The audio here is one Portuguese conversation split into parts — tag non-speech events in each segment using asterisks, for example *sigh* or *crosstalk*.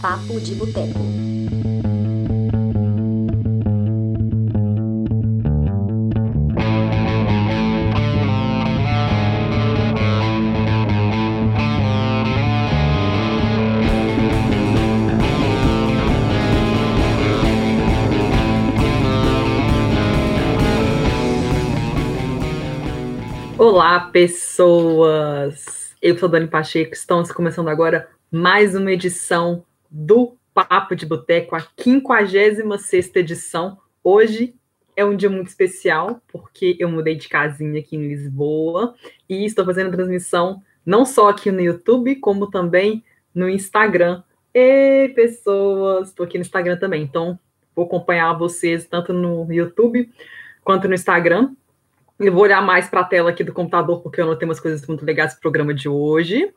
Papo de Boteco. Olá, pessoas! Eu sou Dani Pacheco, estamos começando agora mais uma edição do Papo de Boteco, a 56 edição. Hoje é um dia muito especial, porque eu mudei de casinha aqui em Lisboa e estou fazendo transmissão não só aqui no YouTube, como também no Instagram. Ei, pessoas! Estou aqui no Instagram também, então vou acompanhar vocês tanto no YouTube quanto no Instagram. Eu vou olhar mais para a tela aqui do computador, porque eu anotei umas coisas muito legais para o programa de hoje.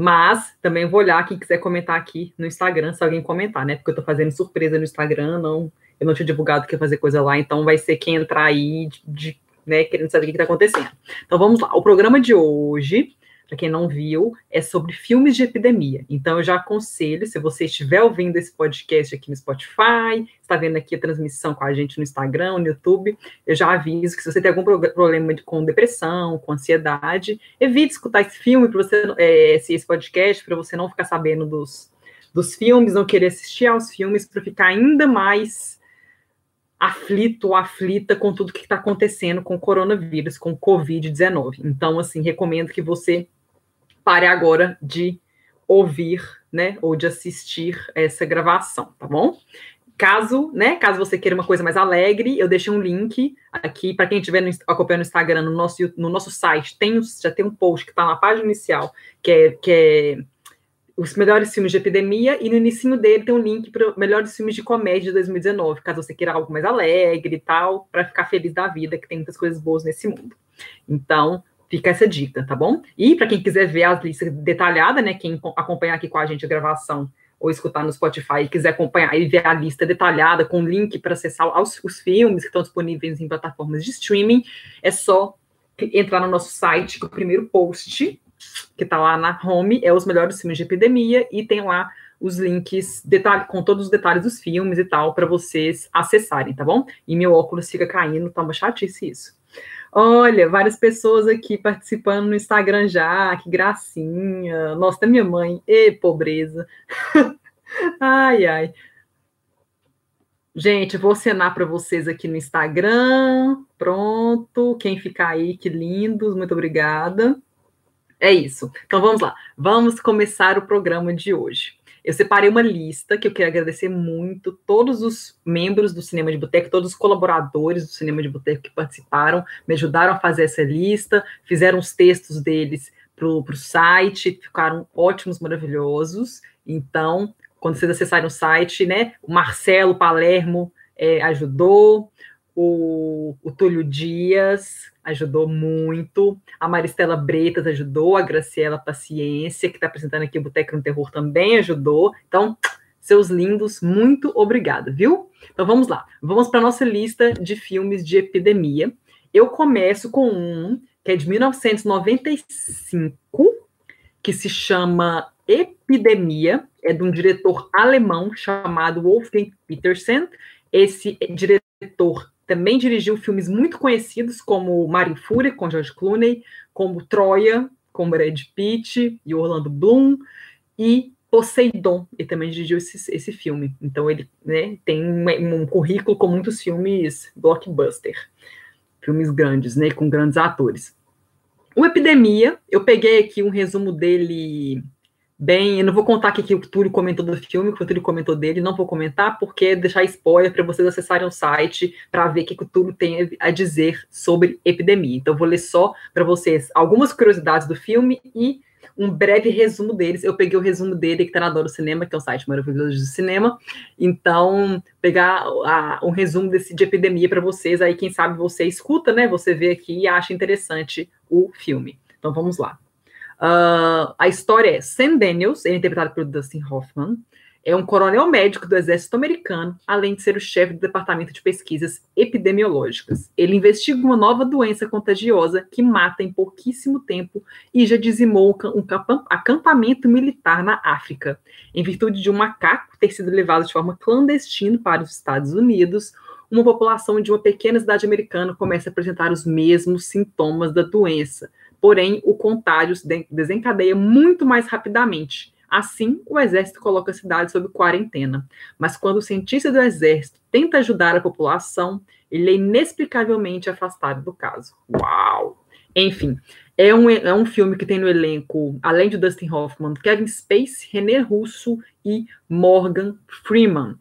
Mas também vou olhar quem quiser comentar aqui no Instagram, se alguém comentar, né? Porque eu estou fazendo surpresa no Instagram, não, eu não tinha divulgado que ia fazer coisa lá, então vai ser quem entrar aí de, de né, querendo saber o que está acontecendo. Então vamos lá. O programa de hoje para quem não viu, é sobre filmes de epidemia. Então, eu já aconselho, se você estiver ouvindo esse podcast aqui no Spotify, está vendo aqui a transmissão com a gente no Instagram, no YouTube, eu já aviso que se você tem algum problema com depressão, com ansiedade, evite escutar esse filme, para você, é, esse, podcast, para você não ficar sabendo dos, dos filmes, não querer assistir aos filmes, para ficar ainda mais aflito ou aflita com tudo que está acontecendo com o coronavírus, com o Covid-19. Então, assim, recomendo que você pare agora de ouvir, né, ou de assistir essa gravação, tá bom? Caso, né, caso você queira uma coisa mais alegre, eu deixei um link aqui para quem estiver acompanhando no Instagram, no nosso, no nosso site, tem, já tem um post que está na página inicial, que é, que é os melhores filmes de epidemia, e no início dele tem um link para melhores filmes de comédia de 2019, caso você queira algo mais alegre e tal, para ficar feliz da vida, que tem muitas coisas boas nesse mundo. Então, Fica essa dica, tá bom? E para quem quiser ver as listas detalhadas, né? Quem acompanhar aqui com a gente a gravação ou escutar no Spotify e quiser acompanhar e ver a lista detalhada com link para acessar os, os, filmes que estão disponíveis em plataformas de streaming, é só entrar no nosso site, que o primeiro post que está lá na home é os melhores filmes de epidemia e tem lá os links detalhe, com todos os detalhes dos filmes e tal para vocês acessarem, tá bom? E meu óculos fica caindo, tá uma chatice isso. Olha, várias pessoas aqui participando no Instagram já, que gracinha. Nossa, minha mãe, e pobreza. *laughs* ai, ai. Gente, vou cenar para vocês aqui no Instagram. Pronto. Quem ficar aí, que lindos. Muito obrigada. É isso. Então vamos lá. Vamos começar o programa de hoje. Eu separei uma lista que eu quero agradecer muito todos os membros do Cinema de Boteco, todos os colaboradores do Cinema de Boteco que participaram, me ajudaram a fazer essa lista, fizeram os textos deles para o site, ficaram ótimos, maravilhosos. Então, quando vocês acessarem o site, né, o Marcelo Palermo é, ajudou, o, o Túlio Dias ajudou muito, a Maristela Bretas ajudou, a Graciela Paciência, que está apresentando aqui o Boteco no Terror, também ajudou. Então, seus lindos, muito obrigada, viu? Então vamos lá, vamos para a nossa lista de filmes de epidemia. Eu começo com um que é de 1995, que se chama Epidemia, é de um diretor alemão chamado Wolfgang Petersen. Esse diretor também dirigiu filmes muito conhecidos como Mario Fúria, com George Clooney, como Troia, com Brad Pitt e Orlando Bloom, e Poseidon, ele também dirigiu esse, esse filme. Então ele né, tem um, um, currículo com muitos filmes blockbuster, filmes grandes, né, com grandes atores. O Epidemia, eu peguei aqui um resumo dele bem. Eu não vou contar aqui que o Túlio comentou do filme, que o Túlio comentou dele, não vou comentar, porque é deixar spoiler para vocês acessarem o site para ver o que o Túlio tem a dizer sobre epidemia. Então, vou ler só para vocês algumas curiosidades do filme e um breve resumo deles. Eu peguei o resumo dele que está na Doro Cinema, que é um site maravilhoso de cinema. Então, pegar a, um resumo desse de epidemia para vocês. Aí, quem sabe você escuta, né? Você vê aqui e acha interessante o filme. Então, vamos lá. Uh, a história é Sam Daniels, ele é interpretado pelo Dustin Hoffman. é um coronel médico do exército americano, além de ser o chefe do departamento de pesquisas epidemiológicas. Ele investiga uma nova doença contagiosa que mata em pouquíssimo tempo e já dizimou um acampamento militar na África. Em virtude de um macaco ter sido levado de forma clandestina para os Estados Unidos, uma população de uma pequena cidade americana começa a apresentar os mesmos sintomas da doença. Porém, o contágio se desencadeia muito mais rapidamente Assim, o exército coloca a cidade sob quarentena. Mas quando o cientista do exército tenta ajudar a população, ele é inexplicavelmente afastado do caso. Uau! Enfim, é um, é um filme que tem no elenco, além de Dustin Hoffman, Kevin Spacey, René Russo e Morgan Freeman.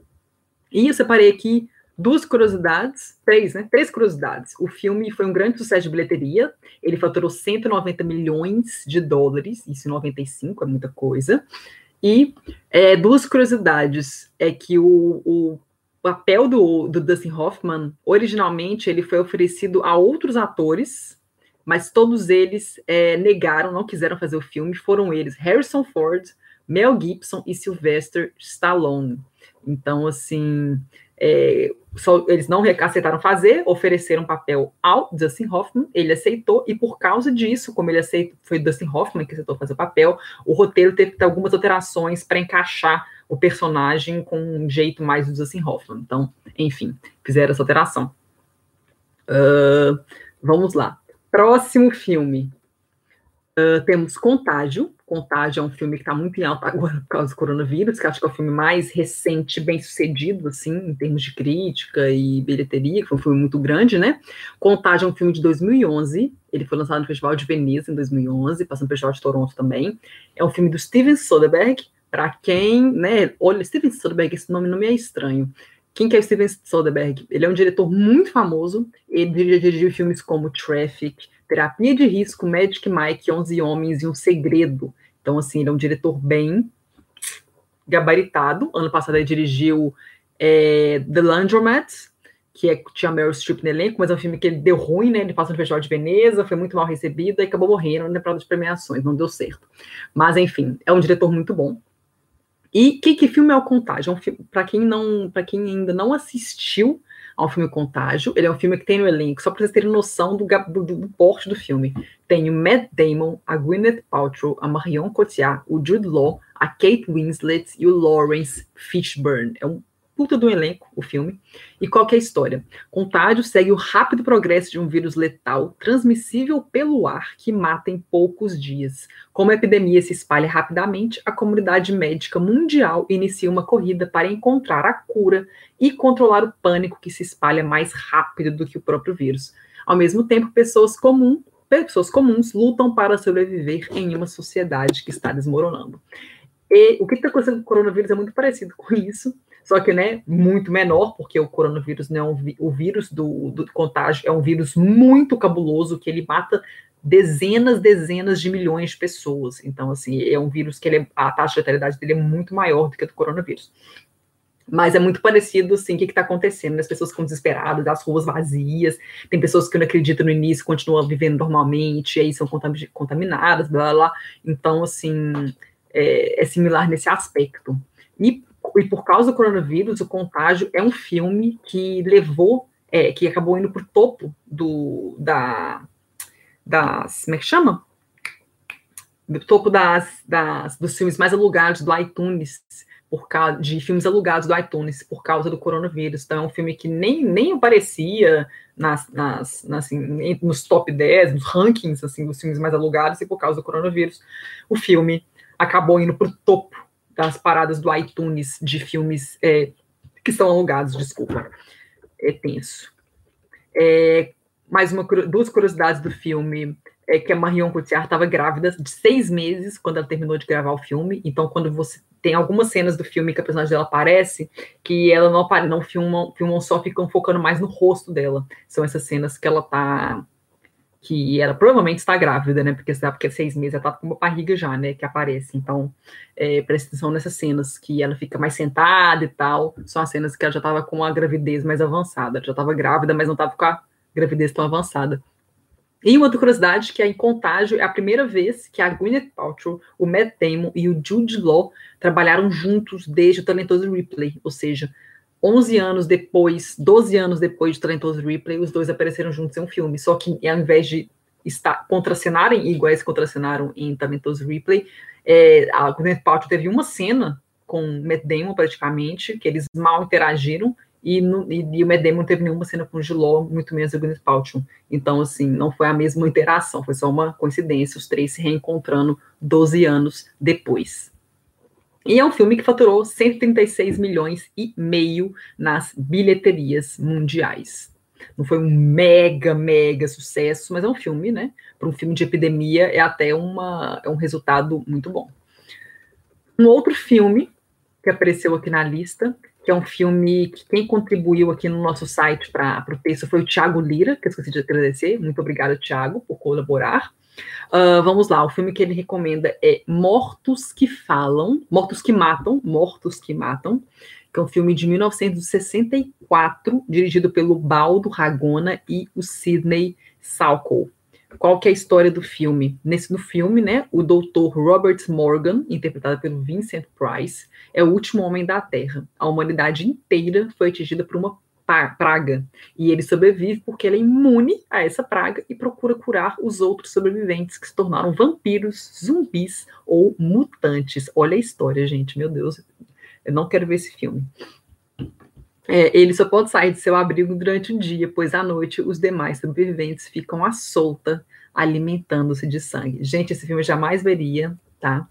E eu separei aqui Duas curiosidades, três, né? Três curiosidades. O filme foi um grande sucesso de bilheteria. Ele faturou 190 milhões de dólares, isso em 95, é muita coisa. E é, duas curiosidades é que o, o papel do, do Dustin Hoffman, originalmente, ele foi oferecido a outros atores, mas todos eles é, negaram, não quiseram fazer o filme. Foram eles Harrison Ford, Mel Gibson e Sylvester Stallone. Então, assim, é, só, eles não aceitaram fazer, ofereceram papel ao Dustin Hoffman, ele aceitou, e por causa disso, como ele aceitou, foi Dustin Hoffman que aceitou fazer o papel, o roteiro teve que ter algumas alterações para encaixar o personagem com um jeito mais do Dustin Hoffman. Então, enfim, fizeram essa alteração. Uh, vamos lá. Próximo filme. Uh, temos Contágio, Contágio é um filme que está muito em alta *laughs* agora por causa do coronavírus, que acho que é o filme mais recente, bem sucedido, assim, em termos de crítica e bilheteria, que foi um filme muito grande, né? Contágio é um filme de 2011, ele foi lançado no Festival de Veneza em 2011, passando no Festival de Toronto também. É um filme do Steven Soderbergh, para quem, né, olha, Steven Soderbergh, esse nome não me é estranho. Quem que é Steven Soderbergh? Ele é um diretor muito famoso, ele dirigiu filmes como Traffic, Terapia de Risco, Magic Mike, 11 Homens e um Segredo. Então, assim, ele é um diretor bem gabaritado. Ano passado ele dirigiu é, The Laundromat, que é, tinha Meryl Streep no elenco, mas é um filme que ele deu ruim, né? Ele passou no Festival de Veneza, foi muito mal recebido e acabou morrendo na prova de premiações, não deu certo. Mas, enfim, é um diretor muito bom. E que, que filme é o Contágio? É um para quem não, para quem ainda não assistiu, ao filme Contágio. Ele é um filme que tem no elenco, só para vocês terem noção do, do, do, porte do filme. Tem o Matt Damon, a Gwyneth Paltrow, a Marion Cotillard, o Jude Law, a Kate Winslet e o Lawrence Fishburne. É um puta do elenco, o filme. E qual é a história? Contágio segue o rápido progresso de um vírus letal, transmissível pelo ar, que mata em poucos dias. Como a epidemia se espalha rapidamente, a comunidade médica mundial inicia uma corrida para encontrar a cura e controlar o pânico que se espalha mais rápido do que o próprio vírus. Ao mesmo tempo, pessoas comuns pessoas comuns lutam para sobreviver em uma sociedade que está desmoronando. E o que está acontecendo com o coronavírus é muito parecido com isso, só que né, muito menor, porque o coronavírus não é um, o vírus do, do contágio é um vírus muito cabuloso que ele mata dezenas, dezenas de milhões de pessoas. Então, assim, é um vírus que ele é, a taxa de letalidade dele é muito maior do que a do coronavírus. Mas é muito parecido, assim, o que está acontecendo? Né? As pessoas ficam desesperadas, as ruas vazias, tem pessoas que não acreditam no início, continuam vivendo normalmente, e aí são contaminadas, blá, blá, blá. Então, assim, é, é similar nesse aspecto. E e por causa do coronavírus, o Contágio é um filme que levou, é, que acabou indo para o topo do, da, das, como é que chama? Do topo das, das, dos filmes mais alugados do iTunes, por causa de filmes alugados do iTunes por causa do coronavírus. Então, é um filme que nem, nem aparecia nas, nas, nas assim, nos top 10, nos rankings assim, dos filmes mais alugados, e por causa do coronavírus, o filme acabou indo para o topo das paradas do iTunes de filmes é, que são alugados, desculpa. É tenso. É, mais uma, duas curiosidades do filme é que a Marion Cotillard estava grávida de seis meses quando ela terminou de gravar o filme. Então, quando você tem algumas cenas do filme que a personagem dela aparece, que ela não aparece, não filmam, filmam só, ficam focando mais no rosto dela. São essas cenas que ela tá que ela provavelmente está grávida, né? Porque sabe que seis meses, ela tá com uma barriga já, né? Que aparece. Então, é, presta atenção nessas cenas que ela fica mais sentada e tal. São as cenas que ela já estava com a gravidez mais avançada. Ela já estava grávida, mas não estava com a gravidez tão avançada. E uma outra curiosidade que é em Contágio é a primeira vez que a Gwyneth Paltrow, o Matt Damon e o Jude Law trabalharam juntos desde o talentoso Ripley, ou seja, 11 anos depois, 12 anos depois de Talentoso Ripley, os dois apareceram juntos em um filme. Só que ao invés de estar, contracenarem iguais contracenaram em Talentoso Ripley, é, a Gwyneth Paltrow teve uma cena com Matt Damon, praticamente, que eles mal interagiram, e, no, e, e o Matt Damon não teve nenhuma cena com o Giló, muito menos a Gwyneth Paltrow. Então, assim, não foi a mesma interação, foi só uma coincidência, os três se reencontrando 12 anos depois. E é um filme que faturou 136 milhões e meio nas bilheterias mundiais. Não foi um mega, mega sucesso, mas é um filme, né? Para um filme de epidemia é até uma, é um resultado muito bom. Um outro filme que apareceu aqui na lista, que é um filme que quem contribuiu aqui no nosso site para o texto foi o Thiago Lira, que eu esqueci de agradecer. Muito obrigado, Thiago, por colaborar. Uh, vamos lá, o filme que ele recomenda é Mortos que Falam, Mortos que Matam, Mortos que Matam, que é um filme de 1964, dirigido pelo Baldo Ragona e o Sidney Salkow. Qual que é a história do filme? Nesse no filme, né, o doutor Robert Morgan, interpretado pelo Vincent Price, é o último homem da Terra. A humanidade inteira foi atingida por uma praga. E ele sobrevive porque ele é imune a essa praga e procura curar os outros sobreviventes que se tornaram vampiros, zumbis ou mutantes. Olha a história, gente, meu Deus. Eu não quero ver esse filme. É, ele só pode sair de seu abrigo durante o dia, pois à noite os demais sobreviventes ficam à solta, alimentando-se de sangue. Gente, esse filme eu jamais veria, tá?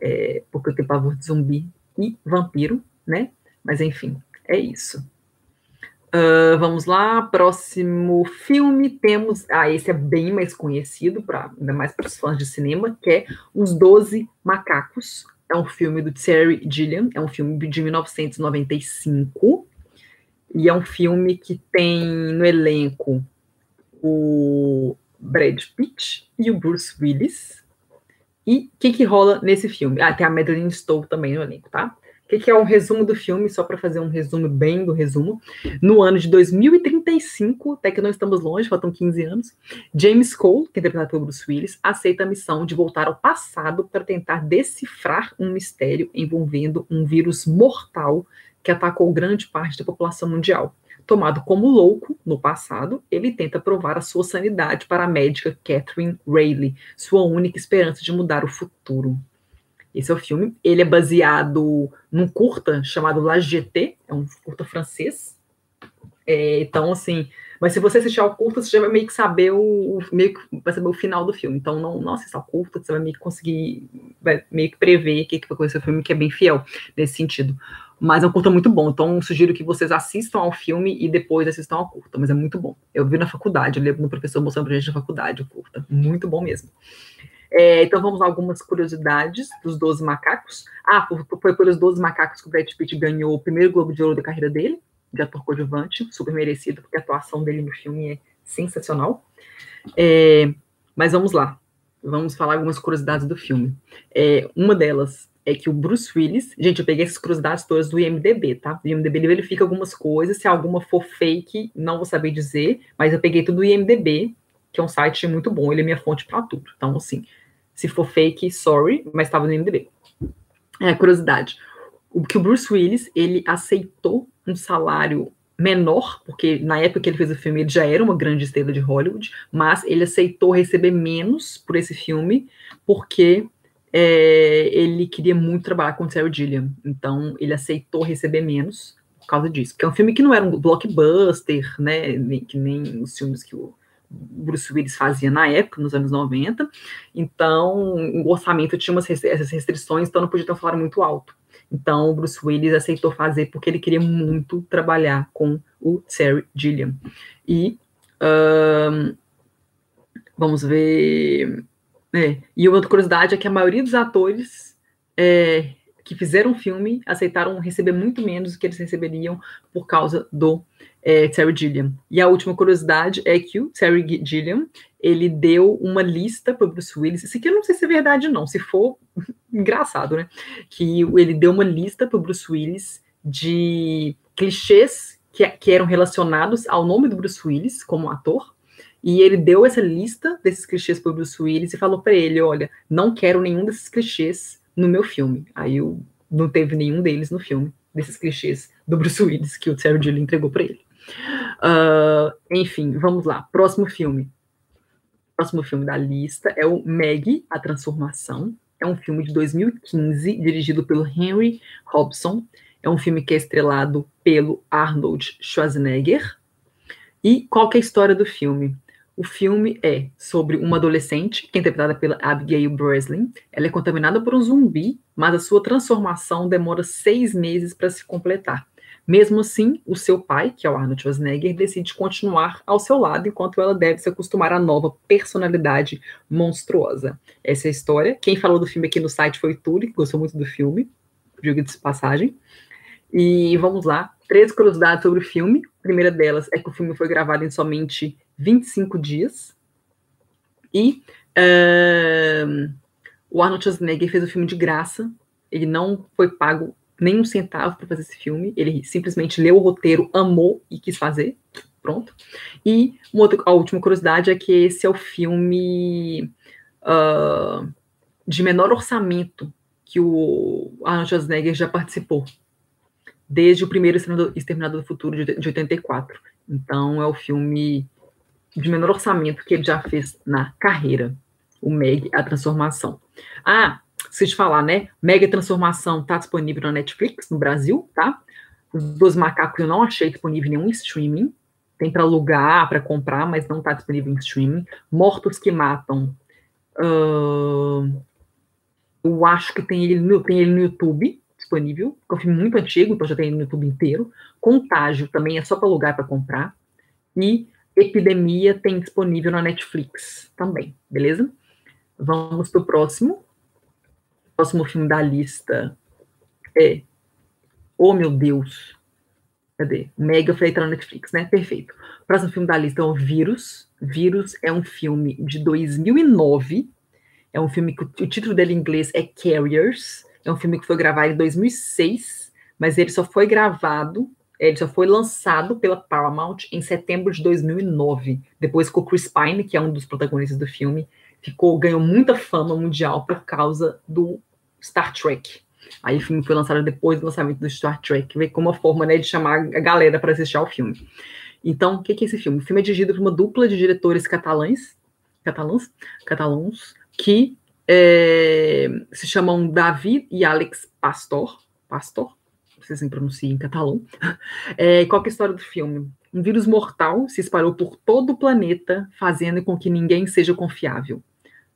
É, porque eu tenho pavor de zumbi e vampiro, né? Mas enfim, é isso. Uh, vamos lá, próximo filme temos. Ah, esse é bem mais conhecido, pra, ainda mais para os fãs de cinema, que é Os Doze Macacos. É um filme do Terry Gilliam, é um filme de 1995. E é um filme que tem no elenco o Brad Pitt e o Bruce Willis. E o que, que rola nesse filme? Ah, tem a Madeline Stowe também no elenco, tá? Que, que é um resumo do filme, só para fazer um resumo bem do resumo. No ano de 2035, até que não estamos longe, faltam 15 anos, James Cole, que é interpretado pelo Bruce Willis, aceita a missão de voltar ao passado para tentar decifrar um mistério envolvendo um vírus mortal que atacou grande parte da população mundial. Tomado como louco no passado, ele tenta provar a sua sanidade para a médica Catherine Rayleigh, sua única esperança de mudar o futuro. Esse é o filme. Ele é baseado num curta chamado La GT, é um curta francês. É, então, assim, mas se você assistir ao curta, você já vai meio que saber o, meio que vai saber o final do filme. Então, não, não assista ao curta, você vai meio que conseguir, vai meio que prever o que, que vai acontecer no filme, que é bem fiel nesse sentido. Mas é um curta muito bom, então sugiro que vocês assistam ao filme e depois assistam ao curta, mas é muito bom. Eu vi na faculdade, eu lembro do professor mostrando pra gente na faculdade o curta. Muito bom mesmo. É, então vamos a algumas curiosidades dos 12 macacos. Ah, foi pelos 12 macacos que o Brad Pitt ganhou o primeiro Globo de Ouro da carreira dele, de ator coadjuvante, super merecido, porque a atuação dele no filme é sensacional. É, mas vamos lá, vamos falar algumas curiosidades do filme. É, uma delas é que o Bruce Willis, gente, eu peguei essas curiosidades todas do IMDB, tá? O IMDB ele verifica algumas coisas, se alguma for fake, não vou saber dizer, mas eu peguei tudo do IMDB, que é um site muito bom, ele é minha fonte para tudo. Então, assim, se for fake, sorry, mas estava no MDB. É, curiosidade. O que o Bruce Willis, ele aceitou um salário menor, porque na época que ele fez o filme ele já era uma grande estrela de Hollywood, mas ele aceitou receber menos por esse filme, porque é, ele queria muito trabalhar com o Sarah Gilliam. Então ele aceitou receber menos por causa disso. Que é um filme que não era um blockbuster, né? Que nem os filmes que o Bruce Willis fazia na época, nos anos 90. Então, o orçamento tinha umas, essas restrições, então não podia ter um salário muito alto. Então, o Bruce Willis aceitou fazer porque ele queria muito trabalhar com o Terry Gilliam. E um, vamos ver. É, e outra curiosidade é que a maioria dos atores é, que fizeram o filme aceitaram receber muito menos do que eles receberiam por causa do é, Terry Gilliam. E a última curiosidade é que o Terry Gilliam, ele deu uma lista para o Bruce Willis, isso aqui eu não sei se é verdade não, se for, *laughs* engraçado, né? Que ele deu uma lista para o Bruce Willis de clichês que, que eram relacionados ao nome do Bruce Willis como ator, E ele deu essa lista desses clichês para o Bruce Willis e falou para ele: olha, não quero nenhum desses clichês no meu filme. Aí eu, não teve nenhum deles no filme, desses clichês do Bruce Willis que o Terry Gilliam entregou para ele. Uh, enfim, vamos lá. Próximo filme. Próximo filme da lista é o Meg, A Transformação. É um filme de 2015, dirigido pelo Henry Robson. É um filme que é estrelado pelo Arnold Schwarzenegger. E qual é a história do filme? O filme é sobre uma adolescente, que é interpretada pela Abigail Breslin. Ela é contaminada por um zumbi, mas a sua transformação demora seis meses para se completar. Mesmo assim, o seu pai, que é o Arnold Schwarzenegger, decide continuar ao seu lado enquanto ela deve se acostumar à nova personalidade monstruosa. Essa é a história. Quem falou do filme aqui no site foi o Tuli, que gostou muito do filme, diga de passagem. E vamos lá, três curiosidades sobre o filme. A primeira delas é que o filme foi gravado em somente 25 dias. E uh, o Arnold Schwarzenegger fez o filme de graça. Ele não foi pago nem um centavo para fazer esse filme. Ele simplesmente leu o roteiro, amou e quis fazer. Pronto. E outra, a última curiosidade é que esse é o filme uh, de menor orçamento que o Arnold Schwarzenegger já participou. Desde o primeiro Exterminador do Futuro de, de 84. Então é o filme de menor orçamento que ele já fez na carreira. O Meg, a transformação. Ah, preciso falar, né? Mega Transformação tá disponível na Netflix, no Brasil, tá? Os dois macacos eu não achei disponível em nenhum streaming. Tem para alugar, para comprar, mas não tá disponível em streaming. Mortos que Matam. Uh, eu acho que tem ele, no, tem ele no YouTube disponível, é um filme muito antigo, então já tem ele no YouTube inteiro. Contágio também é só para alugar para comprar. E Epidemia tem disponível na Netflix também, beleza? Vamos para o próximo próximo filme da lista é Oh, meu Deus. Cadê? Mega foi na Netflix, né? Perfeito. O próximo filme da lista é o Vírus. Vírus é um filme de 2009. É um filme que o título dele em inglês é Carriers. É um filme que foi gravado em 2006, mas ele só foi gravado, ele só foi lançado pela Paramount em setembro de 2009. Depois com o Chris Pine, que é um dos protagonistas do filme, ficou ganhou muita fama mundial por causa do Star Trek. Aí o filme foi lançado depois do lançamento do Star Trek, veio como uma forma né, de chamar a galera para assistir ao filme. Então, o que, que é esse filme? O filme é dirigido por uma dupla de diretores catalães, catalãs, catalãos, que é, se chamam David e Alex Pastor, Pastor, não sei se pronuncia em catalão. *laughs* É, qual é a história do filme? Um vírus mortal se espalhou por todo o planeta, fazendo com que ninguém seja confiável.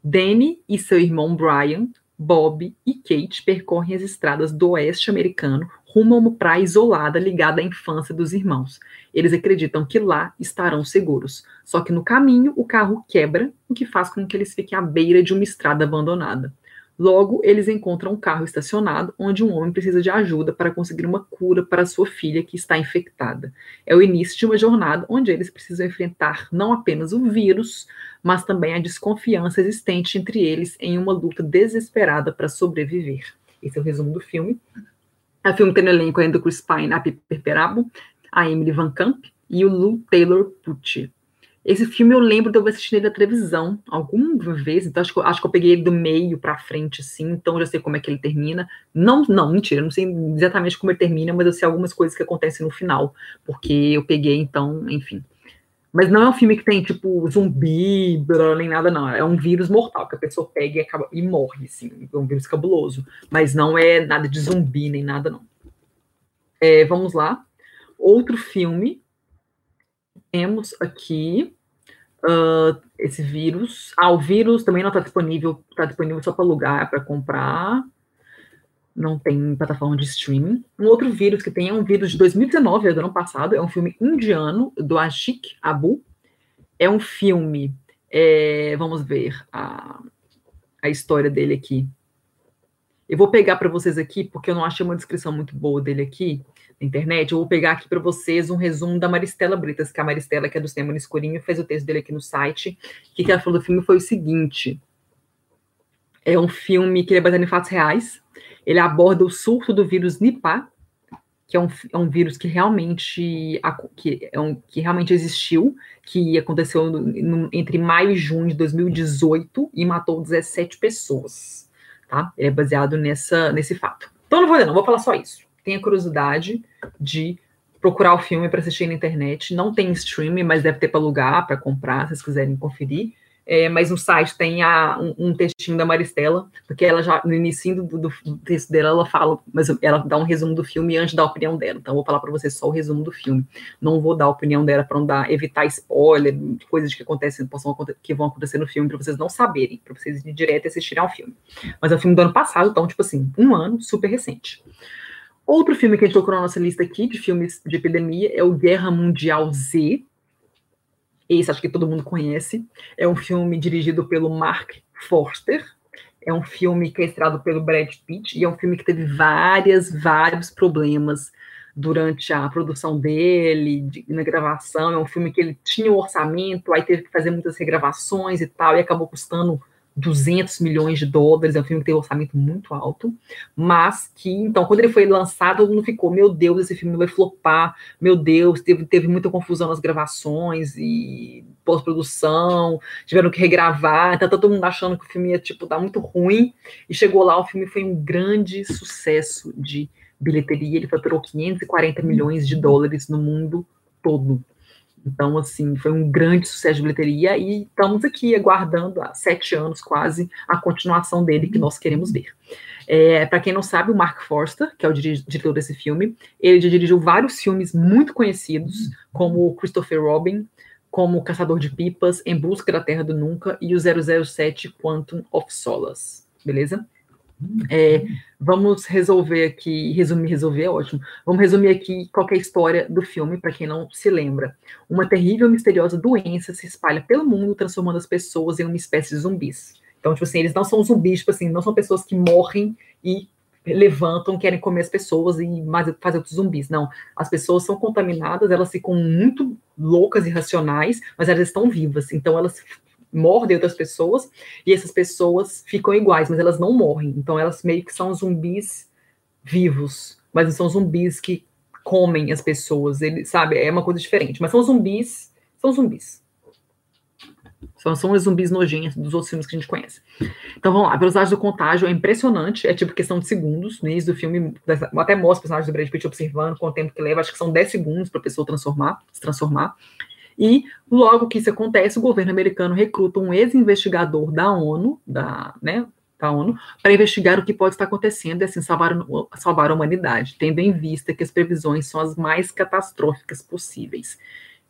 Danny e seu irmão Brian, Bob e Kate percorrem as estradas do oeste americano rumo a uma praia isolada ligada à infância dos irmãos. Eles acreditam que lá estarão seguros. Só que no caminho o carro quebra, o que faz com que eles fiquem à beira de uma estrada abandonada. Logo, eles encontram um carro estacionado onde um homem precisa de ajuda para conseguir uma cura para sua filha que está infectada. É o início de uma jornada onde eles precisam enfrentar não apenas o vírus, mas também a desconfiança existente entre eles em uma luta desesperada para sobreviver. Esse é o resumo do filme. O filme tem no elenco ainda Chris Pine, a Piper Perabo, a Emily Van Camp e o Lou Taylor Pucci. Esse filme eu lembro de eu assistir ele na televisão alguma vez, então acho que, acho que eu peguei ele do meio para frente, assim, então já sei como é que ele termina. Não, não, mentira, não sei exatamente como ele termina, mas eu sei algumas coisas que acontecem no final, porque eu peguei, então, enfim. Mas não é um filme que tem, tipo, zumbi, nem nada, não. É um vírus mortal que a pessoa pega e, acaba, e morre, assim. É um vírus cabuloso. Mas não é nada de zumbi, nem nada, não. É, vamos lá. Outro filme. Temos aqui uh, esse vírus. Ah, o vírus também não está disponível, está disponível só para alugar, para comprar. Não tem plataforma de streaming. Um outro vírus que tem é um vírus de 2019, é do ano passado, é um filme indiano, do Ashik Abu. É um filme, é, vamos ver a, a história dele aqui. Eu vou pegar para vocês aqui, porque eu não achei uma descrição muito boa dele aqui na internet. Eu vou pegar aqui para vocês um resumo da Maristela Britas, que é a Maristela, que é do Cinema no Escurinho, fez o texto dele aqui no site. O que ela falou do filme foi o seguinte: é um filme que é baseado em fatos reais. Ele aborda o surto do vírus Nipah, que é um, é um vírus que realmente, que, é um, que realmente existiu, que aconteceu no, no, entre maio e junho de 2018 e matou 17 pessoas, tá? Ele é baseado nessa, nesse fato. Então não vou não, vou falar só isso. Tenha curiosidade de procurar o filme para assistir na internet. Não tem streaming, mas deve ter para alugar, para comprar, se vocês quiserem conferir. É, mas no site tem a, um, um, textinho da Maristela, porque ela já, no início do, do, texto dela, ela fala, mas ela dá um resumo do filme antes da opinião dela. Então, eu vou falar para vocês só o resumo do filme. Não vou dar a opinião dela para não dar, evitar spoiler, coisas que acontecem, possam, que vão acontecer no filme, para vocês não saberem, para vocês irem direto e assistirem ao filme. Mas é um filme do ano passado, então, tipo assim, um ano super recente. Outro filme que a gente colocou na nossa lista aqui de filmes de epidemia é o Guerra Mundial Z. Esse acho que todo mundo conhece. É um filme dirigido pelo Mark Forster. É um filme que é estrelado pelo Brad Pitt e é um filme que teve várias, vários problemas durante a produção dele, de, na gravação. É um filme que ele tinha um orçamento, aí teve que fazer muitas regravações e tal, e acabou custando 200 milhões de dólares, é um filme que tem um orçamento muito alto, mas que, então, quando ele foi lançado, todo mundo ficou, meu Deus, esse filme vai flopar, meu Deus, teve, teve muita confusão nas gravações e pós-produção, tiveram que regravar, então tá todo mundo achando que o filme ia, tipo, dar muito ruim, e chegou lá, o filme foi um grande sucesso de bilheteria, ele faturou 540 milhões de dólares no mundo todo. Então, assim, foi um grande sucesso de bilheteria e estamos aqui aguardando há sete anos quase a continuação dele que nós queremos ver. É, Para quem não sabe, o Mark Forster, que é o diretor desse filme, ele já dirigiu vários filmes muito conhecidos, como Christopher Robin, como Caçador de Pipas, Em Busca da Terra do Nunca e o 007 Quantum of Solace, beleza? É, vamos resolver aqui, resumir, resolver é ótimo. Vamos resumir aqui qual é história do filme, para quem não se lembra. Uma terrível e misteriosa doença se espalha pelo mundo, transformando as pessoas em uma espécie de zumbis. Então, tipo assim, eles não são zumbis, tipo assim, não são pessoas que morrem e levantam, querem comer as pessoas e mais fazer outros zumbis. Não, as pessoas são contaminadas, elas ficam muito loucas e irracionais, mas elas estão vivas. Então elas mordem outras pessoas, e essas pessoas ficam iguais, mas elas não morrem. Então elas meio que são zumbis vivos, mas são zumbis que comem as pessoas, ele sabe, é uma coisa diferente, mas são zumbis, são zumbis. São, são os zumbis nojinhos dos outros filmes que a gente conhece. Então vamos lá, a velocidade do contágio é impressionante, é tipo questão de segundos. No início do filme, até mostra o personagem do Brad Pitt observando com o tempo que leva, acho que são 10 segundos para a pessoa transformar, se transformar. E logo que isso acontece, o governo americano recruta um ex-investigador da ONU, da, né, da ONU, para investigar o que pode estar acontecendo e assim salvar, salvar a humanidade, tendo em vista que as previsões são as mais catastróficas possíveis.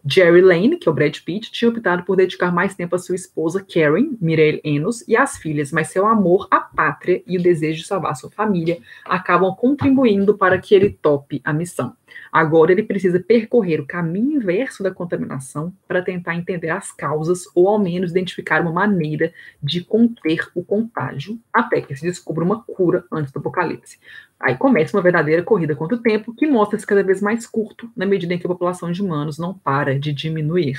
Jerry Lane, que é o Brad Pitt, tinha optado por dedicar mais tempo à sua esposa Karen, Mireille Enos, e às filhas, mas seu amor à pátria e o desejo de salvar sua família acabam contribuindo para que ele tope a missão. Agora ele precisa percorrer o caminho inverso da contaminação para tentar entender as causas ou ao menos identificar uma maneira de conter o contágio até que se descubra uma cura antes do apocalipse. Aí começa uma verdadeira corrida contra o tempo que mostra-se cada vez mais curto na medida em que a população de humanos não para de diminuir.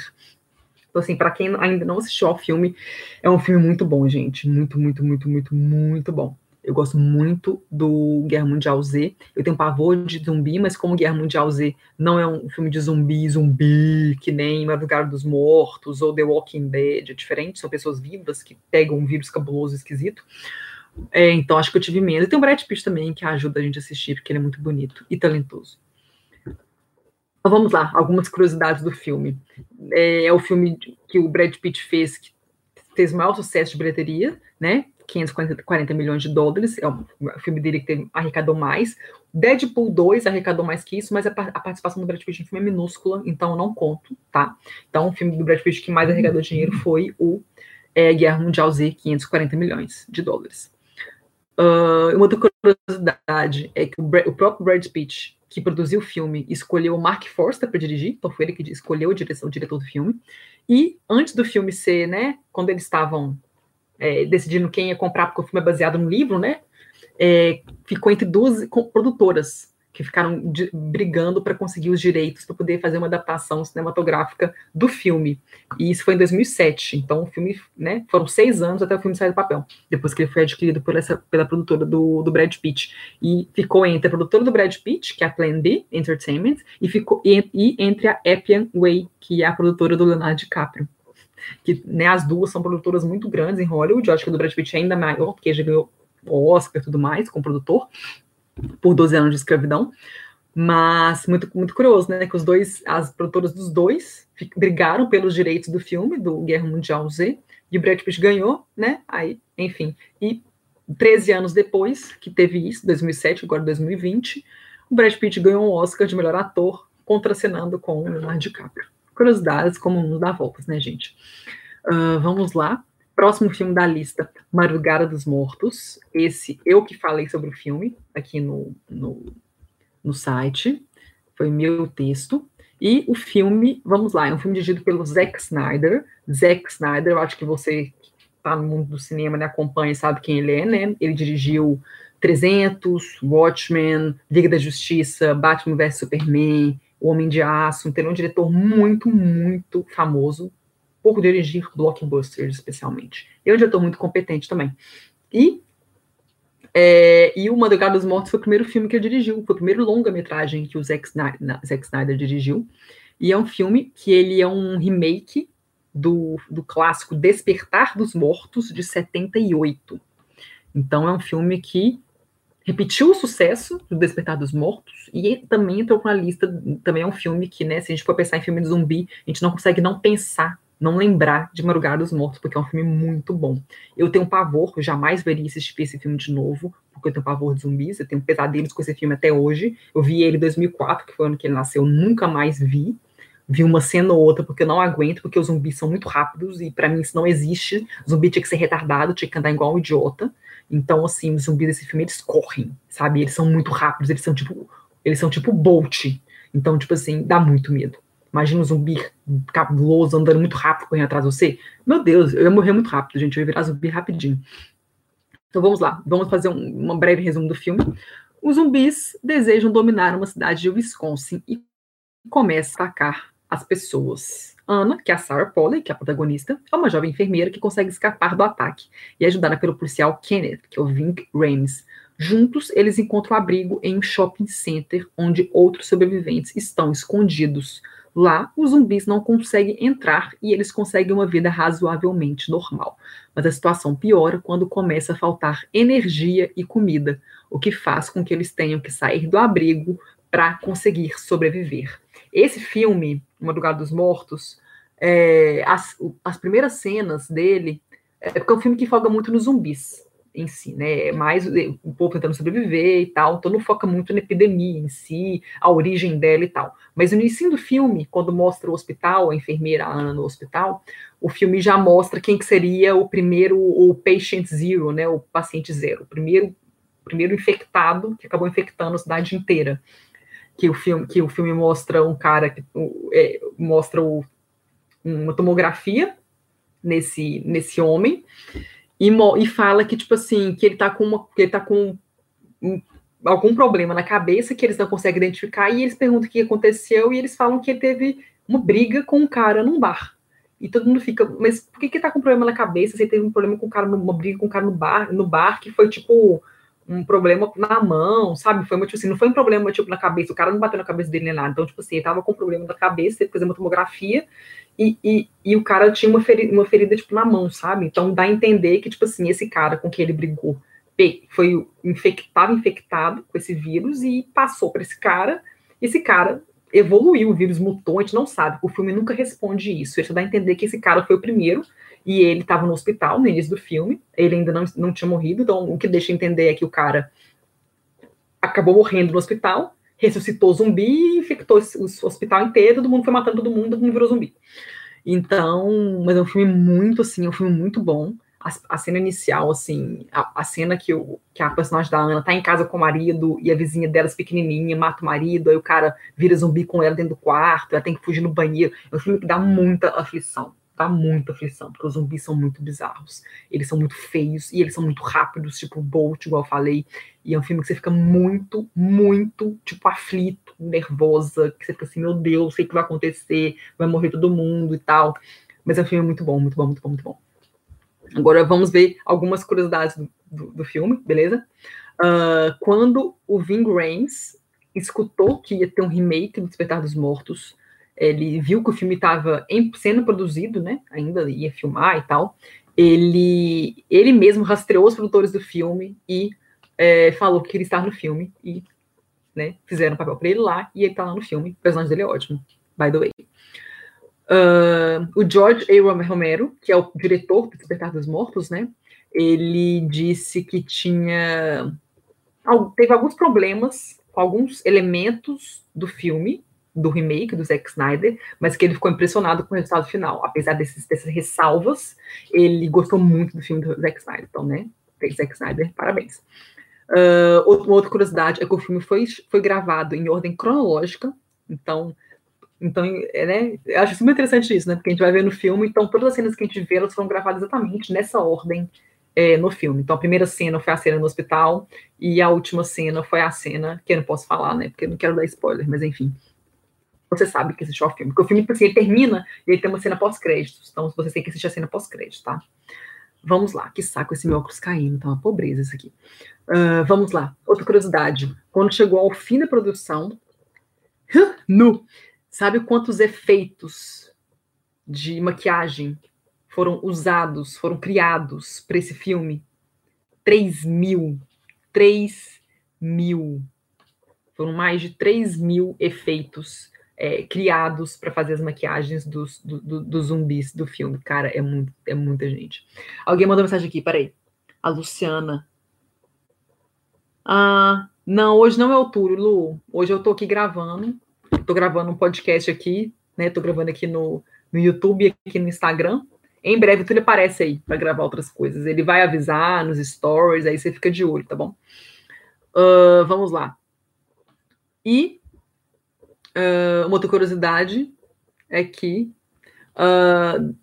Então, assim, para quem ainda não assistiu ao filme, é um filme muito bom, gente. Muito, muito, muito, muito, muito bom. Eu gosto muito do Guerra Mundial Z. Eu tenho pavor de zumbi, mas como Guerra Mundial Z não é um filme de zumbi, zumbi, que nem Madrugada dos Mortos ou The Walking Dead, é diferente, são pessoas vivas que pegam um vírus cabuloso esquisito. É, então acho que eu tive medo. E tem o Brad Pitt também, que ajuda a gente a assistir, porque ele é muito bonito e talentoso. Então vamos lá, algumas curiosidades do filme. É, é o filme que o Brad Pitt fez, que fez o maior sucesso de bilheteria, né? 540 milhões de dólares, é o filme dele que arrecadou mais. Deadpool 2 arrecadou mais que isso, mas a, a participação do Brad Pitt no filme é minúscula, então não conto, tá? Então o filme do Brad Pitt que mais arrecadou dinheiro foi o é, Guerra Mundial Z, 540 milhões de dólares. Uh, uma outra curiosidade é que o, o, próprio Brad Pitt, que produziu o filme, escolheu o Mark Forster para dirigir, então foi ele que escolheu direção, o diretor do filme. E antes do filme ser, né, quando eles estavam é, decidindo quem ia comprar, porque o filme é baseado no livro, né? É, ficou entre duas produtoras, que ficaram de, brigando para conseguir os direitos para poder fazer uma adaptação cinematográfica do filme. E isso foi em 2007. Então, o filme, né, foram seis anos até o filme sair do papel, depois que ele foi adquirido por essa, pela produtora do, do Brad Pitt. E ficou entre a produtora do Brad Pitt, que é a Plan B Entertainment, e ficou e, e entre a Appian Way, que é a produtora do Leonardo DiCaprio que né, as duas são produtoras muito grandes em Hollywood, eu acho que o do Brad Pitt é ainda maior, porque já ganhou Oscar e tudo mais, como produtor, por 12 anos de escravidão. Mas muito, muito curioso, né? Que os dois, as produtoras dos dois brigaram pelos direitos do filme, do Guerra Mundial Z, e o Brad Pitt ganhou, né? Aí, enfim. E 13 anos depois, que teve isso, 2007, agora 2020, o Brad Pitt ganhou um Oscar de melhor ator, contracenando com o Leonardo DiCaprio. Curiosidades como não dá voltas, né, gente? Uh, vamos lá. Próximo filme da lista, Madrugada dos Mortos. Esse eu que falei sobre o filme aqui no, no, no site. Foi meu texto. E o filme, vamos lá, é um filme dirigido pelo Zack Snyder. Zack Snyder, eu acho que você está no mundo do cinema, né, acompanha, sabe quem ele é, né? Ele dirigiu 300, Watchmen, Liga da Justiça, Batman vs Superman, O Homem de Aço. Então, é um diretor muito, muito famoso por dirigir blockbusters, especialmente. E é um diretor muito competente também. E, é, e O Madrugada dos Mortos foi o primeiro filme que ele dirigiu, foi o primeiro longa-metragem que o Zack Snyder, Zack Snyder dirigiu. E é um filme que ele é um remake do, do clássico Despertar dos Mortos, de 78. Então é um filme que repetiu o sucesso do Despertar dos Mortos e também entrou na lista, também é um filme que, né, se a gente for pensar em filme de zumbi, a gente não consegue não pensar não lembrar de Madrugada dos Mortos, porque é um filme muito bom. Eu tenho pavor, eu jamais veria assistir esse filme de novo, porque eu tenho pavor de zumbis, eu tenho pesadelos com esse filme até hoje. Eu vi ele em 2004, que foi o ano que ele nasceu, nunca mais vi. Vi uma cena ou outra, porque eu não aguento, porque os zumbis são muito rápidos, e para mim isso não existe. Zumbi tinha que ser retardado, tinha que andar igual um idiota. Então, assim, os zumbis desse filme, eles correm, sabe? Eles são muito rápidos, eles são tipo, eles são tipo Bolt. Então, tipo assim, dá muito medo. Imagina um zumbi cabuloso andando muito rápido correndo atrás de você. Meu Deus, eu ia morrer muito rápido, gente. Eu ia virar zumbi rapidinho. Então vamos lá, vamos fazer um, um breve resumo do filme. Os zumbis desejam dominar uma cidade de Wisconsin e começam a atacar as pessoas. Ana, que é a Sarah Polley, que é a protagonista, é uma jovem enfermeira que consegue escapar do ataque e é ajudada pelo policial Kenneth, que é o Vink Rames. Juntos, eles encontram abrigo em um shopping center onde outros sobreviventes estão escondidos. Lá, os zumbis não conseguem entrar e eles conseguem uma vida razoavelmente normal. Mas a situação piora quando começa a faltar energia e comida, o que faz com que eles tenham que sair do abrigo para conseguir sobreviver. Esse filme, Madrugada dos Mortos, é, as, as primeiras cenas dele, é porque é um filme que foca muito nos zumbis em si, né? É mais o povo tentando sobreviver e tal, então não foca muito na epidemia em si, a origem dela e tal. Mas no início do filme, quando mostra o hospital, a enfermeira a Ana no hospital, o filme já mostra quem que seria o primeiro, o patient zero, né? O paciente zero, o primeiro, primeiro infectado que acabou infectando a cidade inteira. Que o filme, que o filme mostra um cara que é, mostra o, uma tomografia nesse, nesse homem e, e fala que, tipo assim, que ele tá com uma, que ele tá com um, algum problema na cabeça que eles não conseguem identificar, e eles perguntam o que aconteceu, e eles falam que ele teve uma briga com um cara num bar. E todo mundo fica, mas por que que tá com problema na cabeça? Você teve um problema com um cara, uma briga com um cara no bar, no bar que foi tipo um problema na mão, sabe? Foi tipo assim, não foi um problema tipo na cabeça, o cara não bateu na cabeça dele nem nada. Então, tipo assim, ele tava com um problema na cabeça, teve que fazer uma tomografia e, e, e o cara tinha uma ferida, uma ferida, tipo, na mão, sabe? Então dá a entender que, tipo assim, esse cara com quem ele brigou foi infectado, infectado com esse vírus e passou para esse cara. Esse cara evoluiu, o vírus mutou, a gente não sabe. O filme nunca responde isso. Só dá a entender que esse cara foi o primeiro e ele estava no hospital no início do filme. Ele ainda não, não tinha morrido, então o que deixa entender é que o cara acabou morrendo no hospital, ressuscitou zumbi, infectou o hospital inteiro, todo mundo foi matando todo mundo, todo mundo virou zumbi. Então, mas é um filme muito assim, é um filme muito bom. A, a cena inicial, assim, a, a, cena que, o, que a personagem da Ana tá em casa com o marido e a vizinha delas pequenininha mata o marido, aí o cara vira zumbi com ela dentro do quarto, ela tem que fugir no banheiro. É um filme que dá muita aflição dá muita aflição, porque os zumbis são muito bizarros. Eles são muito feios e eles são muito rápidos, tipo Bolt, igual eu falei. E é um filme que você fica muito, muito, tipo, aflito, nervosa, que você fica assim, meu Deus, sei o que vai acontecer, vai morrer todo mundo e tal. Mas é um filme muito bom, muito bom, muito bom, muito bom. Agora vamos ver algumas curiosidades do, do, do filme, beleza? Uh, quando o Ving Rhames escutou que ia ter um remake do Despertar dos Mortos, ele viu que o filme estava sendo produzido, né? Ainda ia filmar e tal. Ele, ele mesmo rastreou os produtores do filme e é, falou que queria estar no filme e né, fizeram um papel para ele lá e ele está lá no filme. O personagem dele é ótimo, by the way. Uh, o George A. Romero, que é o diretor do Despertar dos Mortos, né? Ele disse que tinha teve alguns problemas com alguns elementos do filme do remake do Zack Snyder, mas que ele ficou impressionado com o resultado final. Apesar desses, dessas ressalvas, ele gostou muito do filme do Zack Snyder. Então, né? Zack Snyder, parabéns. Uh, outra, outra curiosidade é que o filme foi, foi gravado em ordem cronológica, então, então é, né, eu acho super interessante isso, né? Porque a gente vai ver no filme, então todas as cenas que a gente vê, elas foram gravadas exatamente nessa ordem é, no filme. Então a primeira cena foi a cena no hospital e a última cena foi a cena que eu não posso falar, né? Porque eu não quero dar spoiler, mas enfim, você sabe que assistiu ao filme. Porque o filme, tipo assim, ele termina e ele tem uma cena pós-créditos. Então, você tem que assistir a cena pós-crédito, tá? Vamos lá, que saco esse meu óculos caindo, tá uma pobreza isso aqui. Uh, vamos lá, outra curiosidade. Quando chegou ao fim da produção, nu, sabe quantos efeitos de maquiagem foram usados, foram criados para esse filme? 3 mil. 3 mil. Foram mais de 3 mil efeitos é, criados para fazer as maquiagens dos, do, do, dos zumbis do filme. Cara, é, muito, é muita gente. Alguém mandou mensagem aqui, peraí. A Luciana. Ah, não, hoje não é o Túlio, Lu. Hoje eu tô aqui gravando. Tô gravando um podcast aqui, né? Tô gravando aqui no, no YouTube e aqui no Instagram. Em breve o Túlio aparece aí para gravar outras coisas. Ele vai avisar nos stories, aí você fica de olho, tá bom? Uh, vamos lá. E Uh, uma outra curiosidade é que uh,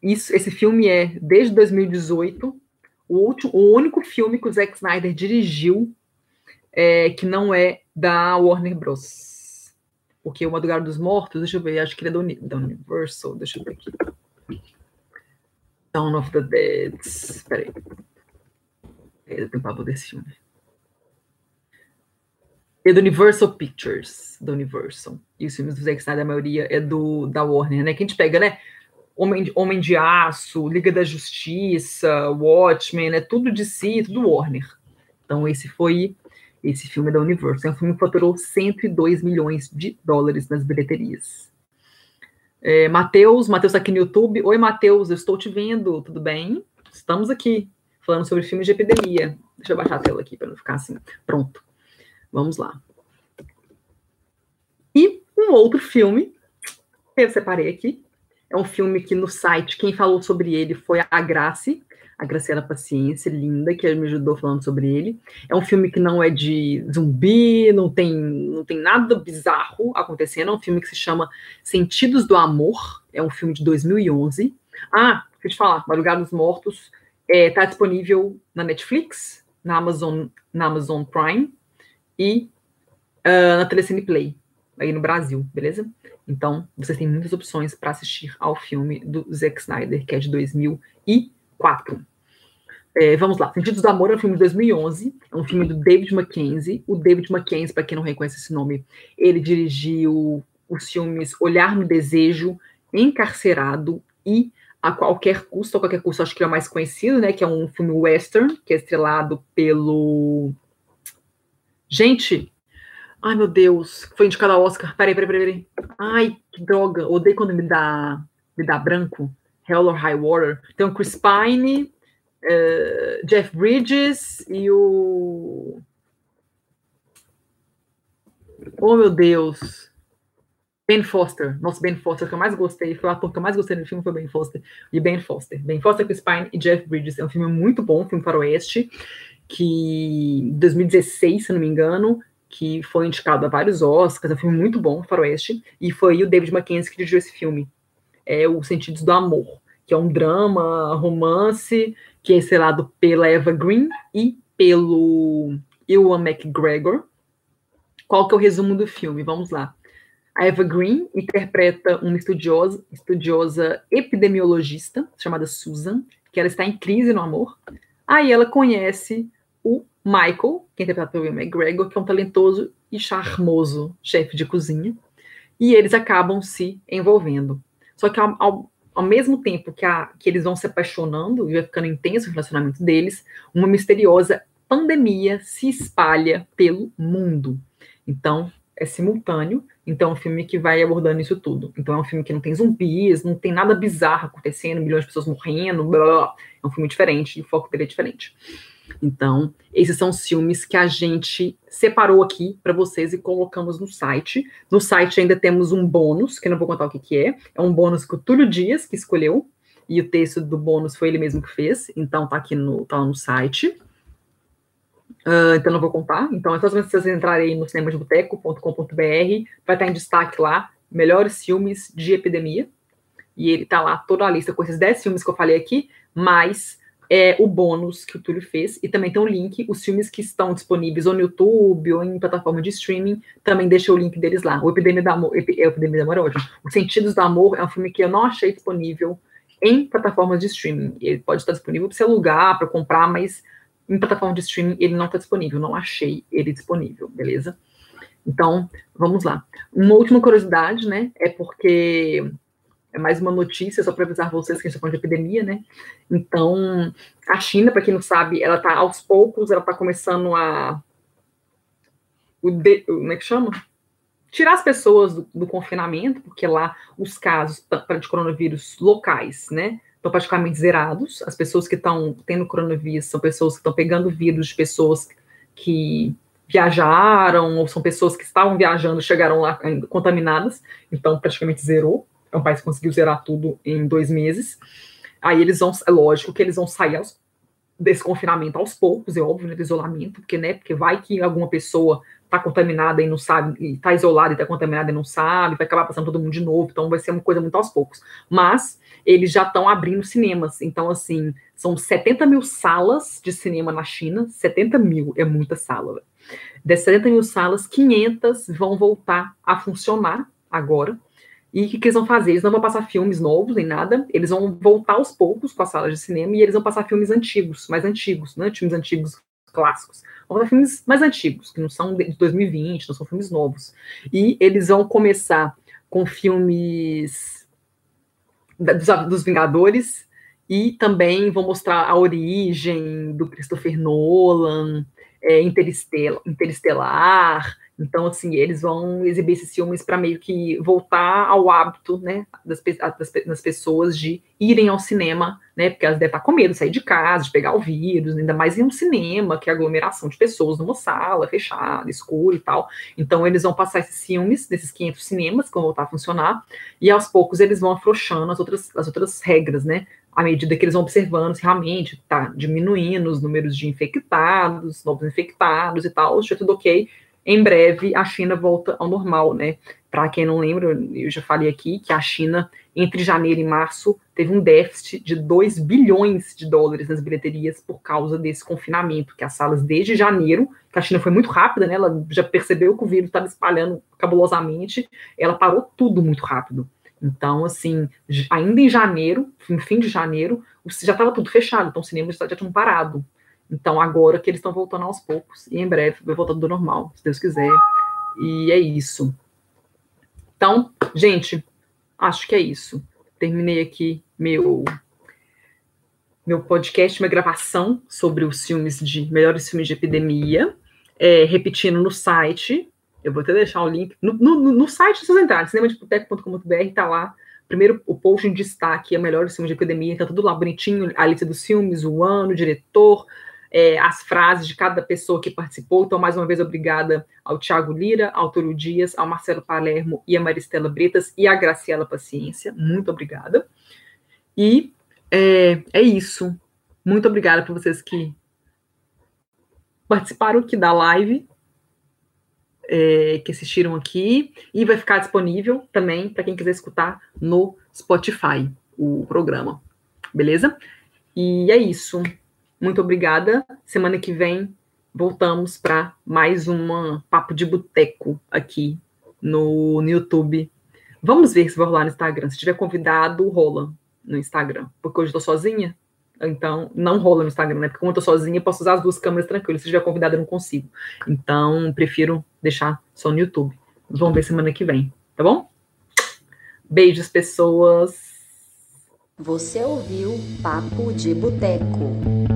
isso, esse filme é, desde 2018, o, último, o único filme que o Zack Snyder dirigiu é, que não é da Warner Bros. Porque o Madrugada dos Mortos, deixa eu ver, acho que ele é da, Universal, deixa eu ver aqui. Dawn of the Dead. Espera aí. Eu tenho pavor desse filme. É do Universal Pictures, da Universal. E os filmes do Zack Snyder, a maioria é do da Warner, né? Que a gente pega, né? Homem de, Homem de Aço, Liga da Justiça, Watchmen, é tudo de si, tudo Warner. Então esse foi esse filme da Universal. É um filme que faturou 102 milhões de dólares nas bilheterias. É, Matheus, Matheus tá aqui no YouTube. Oi, Matheus, eu estou te vendo, tudo bem? Estamos aqui falando sobre filmes de epidemia. Deixa eu baixar a tela aqui para não ficar assim. Pronto. Vamos lá. E um outro filme que eu separei aqui. É um filme que no site, quem falou sobre ele foi a Grace, a Graciela Paciência, linda, que me ajudou falando sobre ele. É um filme que não é de zumbi, não tem, não tem nada bizarro acontecendo. É um filme que se chama Sentidos do Amor. É um filme de 2011. Ah, deixa eu te falar, Madrugada dos Mortos está é, tá disponível na Netflix, na Amazon, na Amazon Prime e uh, na Telecine Play, aí no Brasil, beleza? Então, vocês têm muitas opções para assistir ao filme do Zack Snyder, que é de 2004. É, vamos lá, Sentidos do Amor é um filme de 2011, é um filme do David Mackenzie. O David Mackenzie, para quem não reconhece esse nome, ele dirigiu os filmes Olhar no Desejo, Encarcerado e A Qualquer Custo, a Qualquer Custo acho que é o mais conhecido, né, que é um filme western, que é estrelado pelo Gente, ai meu Deus, foi indicado ao Oscar. Peraí, peraí, peraí. Ai, que droga. Odeio quando me dá, me dá branco. Hell or High Water. Tem o Chris Pine, uh, Jeff Bridges e o. Oh, meu Deus. Ben Foster. Nossa, Ben Foster, que eu mais gostei. Foi o ator que eu mais gostei no filme, foi Ben Foster. E Ben Foster. Ben Foster, Chris Pine e Jeff Bridges. É um filme muito bom, filme faroeste que 2016, se não me engano, que foi indicado a vários Oscars, é um filme muito bom, Faroeste, e foi o David Mackenzie que dirigiu esse filme. é o Sentidos do Amor, que é um drama, romance, que é estrelado pela Eva Green e pelo Ewan McGregor. Qual que é o resumo do filme? Vamos lá. A Eva Green interpreta uma estudiosa, estudiosa epidemiologista chamada Susan, que ela está em crise no amor. Aí ela conhece o Michael, que é interpretado pelo Will McGregor, que é um talentoso e charmoso chefe de cozinha. E eles acabam se envolvendo. Só que ao, ao, ao mesmo tempo que, a, que eles vão se apaixonando e vai ficando intenso o relacionamento deles, uma misteriosa pandemia se espalha pelo mundo. Então, é simultâneo, então é um filme que vai abordando isso tudo. Então é um filme que não tem zumbis, não tem nada bizarro acontecendo, milhões de pessoas morrendo, blá, blá. é um filme diferente, o foco dele é diferente. Então, esses são os filmes que a gente separou aqui para vocês e colocamos no site. No site ainda temos um bônus, que eu não vou contar o que, que é. É um bônus que o Túlio Dias que escolheu, e o texto do bônus foi ele mesmo que fez, então tá aqui no, tá no site. Uh, então não vou contar. Então é só se vocês entrarem no cinemadeboteco.com.br, vai estar em destaque lá, melhores filmes de epidemia. E ele tá lá toda a lista com esses 10 filmes que eu falei aqui, mais é, o bônus que o Túlio fez. E também tem um link, os filmes que estão disponíveis ou no YouTube ou em plataforma de streaming, também deixa o link deles lá. O Epidemia do Amor, Ep, Epidemia do Amor é ótimo. Os Sentidos do Amor é um filme que eu não achei disponível em plataformas de streaming. Ele pode estar disponível para você alugar, para comprar, mas em plataforma de streaming ele não está disponível, não achei ele disponível, beleza? Então, vamos lá. Uma última curiosidade, né, é porque é mais uma notícia, só para avisar vocês que a gente está falando de epidemia, né? Então, a China, para quem não sabe, ela está aos poucos, ela está começando a. O de, como é que chama? Tirar as pessoas do, do confinamento, porque lá os casos de coronavírus locais, né? Estão praticamente zerados. As pessoas que estão tendo coronavírus são pessoas que estão pegando vírus de pessoas que viajaram, ou são pessoas que estavam viajando, chegaram lá contaminadas, então praticamente zerou. É um país que conseguiu zerar tudo em dois meses. Aí eles vão, é lógico que eles vão sair aos, desse confinamento aos poucos, é óbvio, né, do isolamento, porque, né, porque vai que alguma pessoa está contaminada e não sabe, está isolada e está contaminada e não sabe, vai acabar passando todo mundo de novo, então vai ser uma coisa muito aos poucos. Mas eles já estão abrindo cinemas, então, assim, são 70 mil salas de cinema na China, 70 mil é muita sala. Dessas 70 mil salas, 500 vão voltar a funcionar agora. E o que, que, eles vão fazer? Eles não vão passar filmes novos nem nada, eles vão voltar aos poucos com as salas de cinema e eles vão passar filmes antigos, mais antigos, né? Filmes antigos clássicos. Vão fazer filmes mais antigos, que não são de 2020, não são filmes novos. E eles vão começar com filmes dos, dos Vingadores e também vão mostrar a origem do Christopher Nolan, é, Interestelar então, assim, eles vão exibir esses filmes para meio que voltar ao hábito, né, das, das, das, pessoas de irem ao cinema, né, porque elas devem estar com medo de sair de casa, de pegar o vírus, ainda mais em um cinema, que é aglomeração de pessoas numa sala fechada, escura e tal. Então, eles vão passar esses filmes, desses 500 cinemas, que vão voltar a funcionar, e aos poucos eles vão afrouxando as outras, as outras regras, né, à medida que eles vão observando se realmente está diminuindo os números de infectados, novos infectados e tal, já tudo ok, em breve a China volta ao normal, né? Para quem não lembra, eu já falei aqui que a China, entre janeiro e março, teve um déficit de 2 bilhões de dólares nas bilheterias por causa desse confinamento, que as salas desde janeiro, que a China foi muito rápida, né? Ela já percebeu que o vírus estava espalhando cabulosamente, ela parou tudo muito rápido. Então, assim, ainda em janeiro, no fim de janeiro, já estava tudo fechado, então os cinemas já tinham parado. Então, agora que eles estão voltando aos poucos, e em breve vai voltar do normal, se Deus quiser. E é isso. Então, gente, acho que é isso. Terminei aqui meu meu podcast, minha gravação sobre os filmes de melhores filmes de epidemia. É, repetindo no site, eu vou até deixar o link. No, no, no site, se vocês entrarem, cinemadeboteco.com.br, tá lá. Primeiro, o post em destaque é melhores filmes de epidemia, tá tudo lá bonitinho, a lista dos filmes, o ano, o diretor, é, as frases de cada pessoa que participou. Então, mais uma vez, obrigada ao Tiago Lira, ao Túlio Dias, ao Marcelo Palermo e a Maristela Bretas e à Graciela Paciência. Muito obrigada. E é, é isso. Muito obrigada por vocês que participaram aqui da live. é, que assistiram aqui e vai ficar disponível também para quem quiser escutar no Spotify o programa. Beleza? E é isso. Muito obrigada. Semana que vem voltamos para mais uma papo de boteco aqui no, no YouTube. Vamos ver se vai rolar no Instagram. Se tiver convidado, rola no Instagram. Porque hoje eu tô sozinha, então não rola no Instagram, né? Porque como eu tô sozinha, eu posso usar as duas câmeras tranquilo. Se tiver convidado, eu não consigo. Então, prefiro deixar só no YouTube. Vamos ver semana que vem, tá bom? Beijos, pessoas. Você ouviu Papo de Boteco.